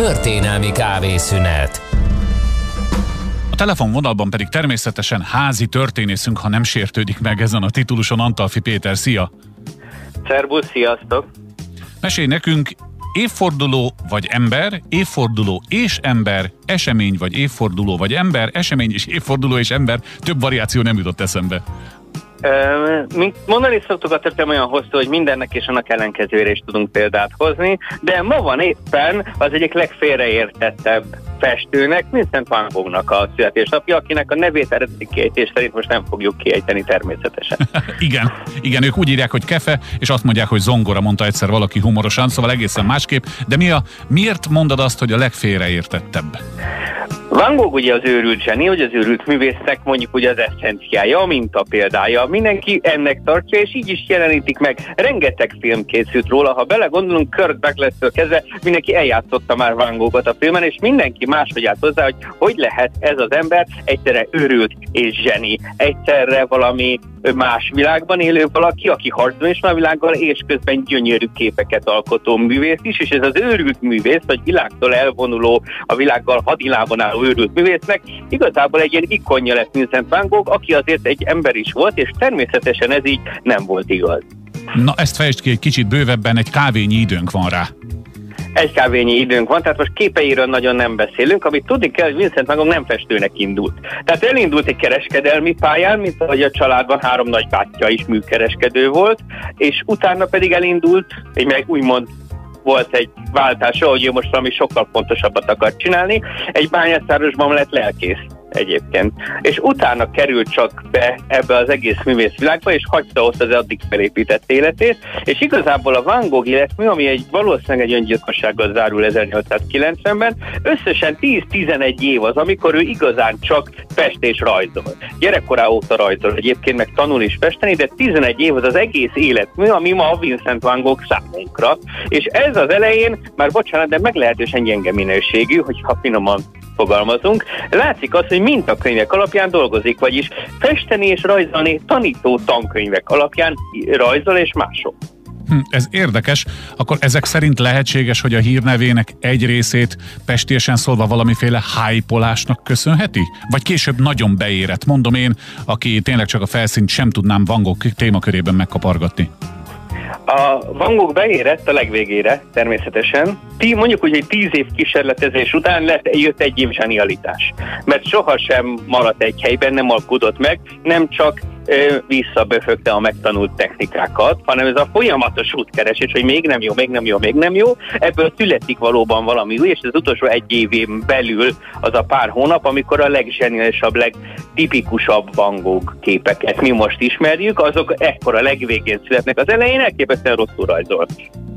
Történelmi kávészünet. A telefonvonalban pedig természetesen házi történészünk, ha nem sértődik meg ezen a tituluson, Antalfi Péter. Szia! Szerbusz, sziasztok! Mesélj nekünk évforduló vagy ember, évforduló és ember, esemény vagy évforduló vagy ember, esemény és évforduló és ember, több variáció nem jutott eszembe. Mint mondani szoktuk a történelem olyan hosszú, hogy mindennek és annak ellenkezőre is tudunk példát hozni, de ma van éppen az egyik legfélreértettebb festőnek, Vincent van Gogh-nak a születésnapja, akinek a nevét eredeti kiejtés szerint most nem fogjuk kiejteni természetesen. igen, igen, ők úgy írják, hogy kefe, és azt mondják, hogy zongora, mondta egyszer valaki humorosan, szóval egészen másképp. De mi a, miért mondod azt, hogy a legfélreértettebb? Van Gogh ugye az őrült zseni, hogy az őrült művésznek mondjuk ugye az eszenciája, a minta példája. Mindenki ennek tartja, és így is jelenítik meg. Rengeteg film készült róla, ha belegondolunk, Kurt Douglas-től kezdve mindenki eljátszotta már Van Goghot a filmen, és mindenki máshogy állt hozzá, hogy hogy lehet ez az ember egyszerre őrült és zseni, egyszerre valami más világban élő valaki, aki harcban is a világgal, és közben gyönyörű képeket alkotó művész is, és ez az őrült művész, vagy világtól elvonuló, a világgal hadilában álló őrült művésznek, igazából egy ilyen ikonja lett Vincent Van Gogh, aki azért egy ember is volt, és természetesen ez így nem volt igaz. Na ezt fejtsd ki egy kicsit bővebben, egy kávényi időnk van rá egy kávényi időnk van, tehát most képeiről nagyon nem beszélünk, amit tudni kell, hogy Vincent Van Gogh nem festőnek indult. Tehát elindult egy kereskedelmi pályán, mint ahogy a családban három nagybátyja is műkereskedő volt, és utána pedig elindult egy meg úgymond volt egy váltása, hogy ő most valami sokkal fontosabbat akar csinálni. Egy bányászárosban lett lelkész egyébként. És utána került csak be ebbe az egész művészvilágba, és hagyta ott az addig felépített életét, és igazából a Van Gogh életmű, ami egy valószínűleg egy öngyilkossággal zárul 1890-ben, összesen 10-11 év az, amikor ő igazán csak fest és rajzol. Gyerekkorá óta rajzol, egyébként meg tanul is festeni, de 11 év az az egész életmű, ami ma a Vincent Van Gogh számunkra. És ez az elején, már bocsánat, de meglehetősen gyenge minőségű, hogyha finoman fogalmazunk, látszik az, hogy mintakönyvek alapján dolgozik, vagyis festeni és rajzolni tanító tankönyvek alapján rajzol és mások. Hm, ez érdekes. Akkor ezek szerint lehetséges, hogy a hírnevének egy részét pestésen szólva valamiféle hájpolásnak köszönheti? Vagy később nagyon beérett, mondom én, aki tényleg csak a felszínt sem tudnám Van Gogh témakörében megkapargatni. A Van Gogh beérett a legvégére, természetesen. Ti mondjuk hogy tíz év kísérletezés után lett, jött egy év zsenialitás. Mert sohasem maradt egy helyben, nem alkudott meg, nem csak visszaböfögte a megtanult technikákat, hanem ez a folyamatos útkeresés, hogy még nem jó, még nem jó, még nem jó, ebből születik valóban valami új, és az utolsó egy évén belül az a pár hónap, amikor a legzseniálisabb, legtipikusabb Van Gogh képeket mi most ismerjük, azok ekkor a legvégén születnek. Az elején elképesztően rosszul rajzol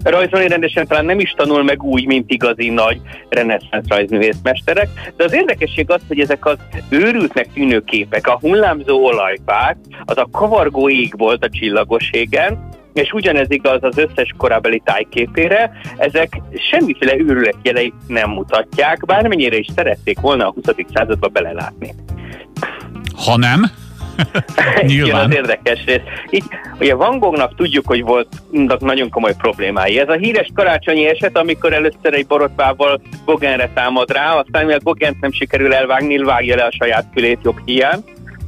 rajzolni rendesen talán nem is tanul meg úgy, mint igazi nagy reneszánsz rajzművészmesterek, de az érdekesség az, hogy ezek az őrültnek tűnő képek, a hullámzó olajfák, az a kavargó ég volt a csillagos égen, és ugyanez igaz az összes korábeli tájképére, ezek semmiféle őrület jeleit nem mutatják, bármennyire is szerették volna a 20. századba belelátni. Ha nem? Nyilván. az érdekes rész. Így, ugye Van Goghnak tudjuk, hogy volt nagyon komoly problémái. Ez a híres karácsonyi eset, amikor először egy borotvával Gauguinre támad rá, aztán mivel Gauguint nem sikerül elvágni, vágja le a saját fülét joghiány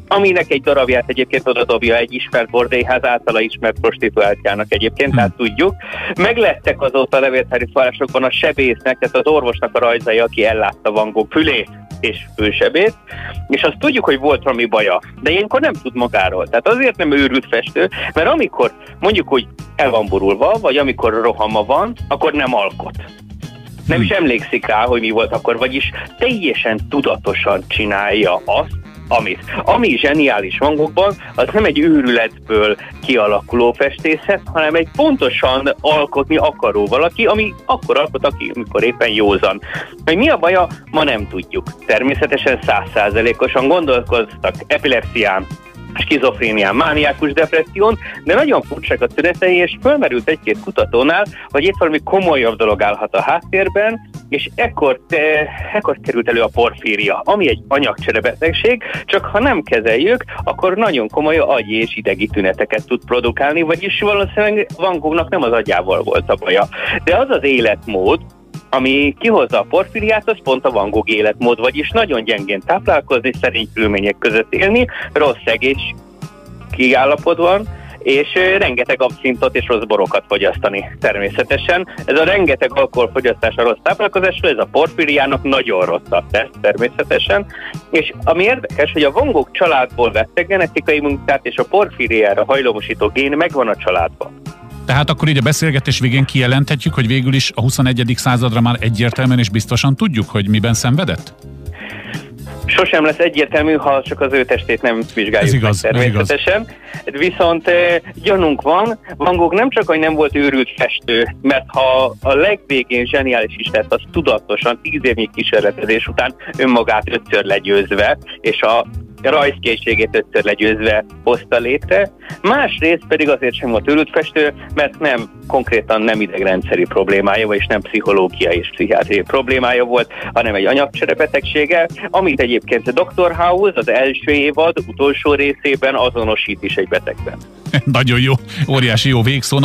aminek egy darabját egyébként oda dobja egy ismert bordélyház általa ismert prostituáltjának egyébként, hmm. tehát tudjuk. Meglettek azóta a levéltári forrásokban a sebésznek, tehát az orvosnak a rajzai, aki ellátta Van Gogh fülét és fősebét, és azt tudjuk, hogy volt valami baja, de ilyenkor nem tud magáról. Tehát azért nem őrült festő, mert amikor mondjuk, hogy el van borulva, vagy amikor rohama van, akkor nem alkot. Nem is hmm. emlékszik rá, hogy mi volt akkor, vagyis teljesen tudatosan csinálja azt, amit. Ami zseniális hangokban, az nem egy őrületből kialakuló festészet, hanem egy pontosan alkotni akaró valaki, ami akkor alkot, aki, amikor éppen józan. Hogy mi a baja, ma nem tudjuk. Természetesen százszázalékosan gondolkoztak epilepszián, skizofrénián, mániákus depresszión, de nagyon furcsák a tünetei, és fölmerült egy-két kutatónál, hogy itt valami komolyabb dolog állhat a háttérben, és ekkor, te, ekkor került elő a porfíria, ami egy anyagcserebetegség, csak ha nem kezeljük, akkor nagyon komoly agyi és idegi tüneteket tud produkálni, vagyis valószínűleg Van Gogh-nak nem az agyával volt a baja. De az az életmód, Ami kihozza a porfiriát, az pont a Van Gogh életmód, vagyis nagyon gyengén táplálkozni, szerény körülmények között élni, rossz egész kiállapodban, és rengeteg abszintot és rossz borokat fogyasztani természetesen. Ez a rengeteg alkoholfogyasztás a rossz táplálkozásról, ez a porfiriának nagyon rosszat tesz természetesen, és ami érdekes, hogy a vongók családból vettek genetikai munkát, és a porfiriára hajlomosító gén megvan a családban. Tehát akkor így a beszélgetés végén kijelenthetjük, hogy végül is a 21. századra már egyértelműen és biztosan tudjuk, hogy miben szenvedett? sosem lesz egyértelmű, ha csak az ő testét nem vizsgáljuk ez igaz, meg természetesen. Ez igaz. Viszont e, gyanunk van, Van Gogh nem csak, hogy nem volt őrült festő, mert ha a legvégén zseniális is lett, az tudatosan, tíz évnyi kísérletezés után önmagát ötször legyőzve, és a rajzkészségét ötször legyőzve hozta létre, másrészt pedig azért sem volt festő, mert nem konkrétan nem idegrendszeri problémája, és nem pszichológiai és pszichiátriai problémája volt, hanem egy anyagcserebetegsége, amit egyébként a Dr. House az első évad utolsó részében azonosít is egy betegben. Nagyon jó, óriási jó végszó.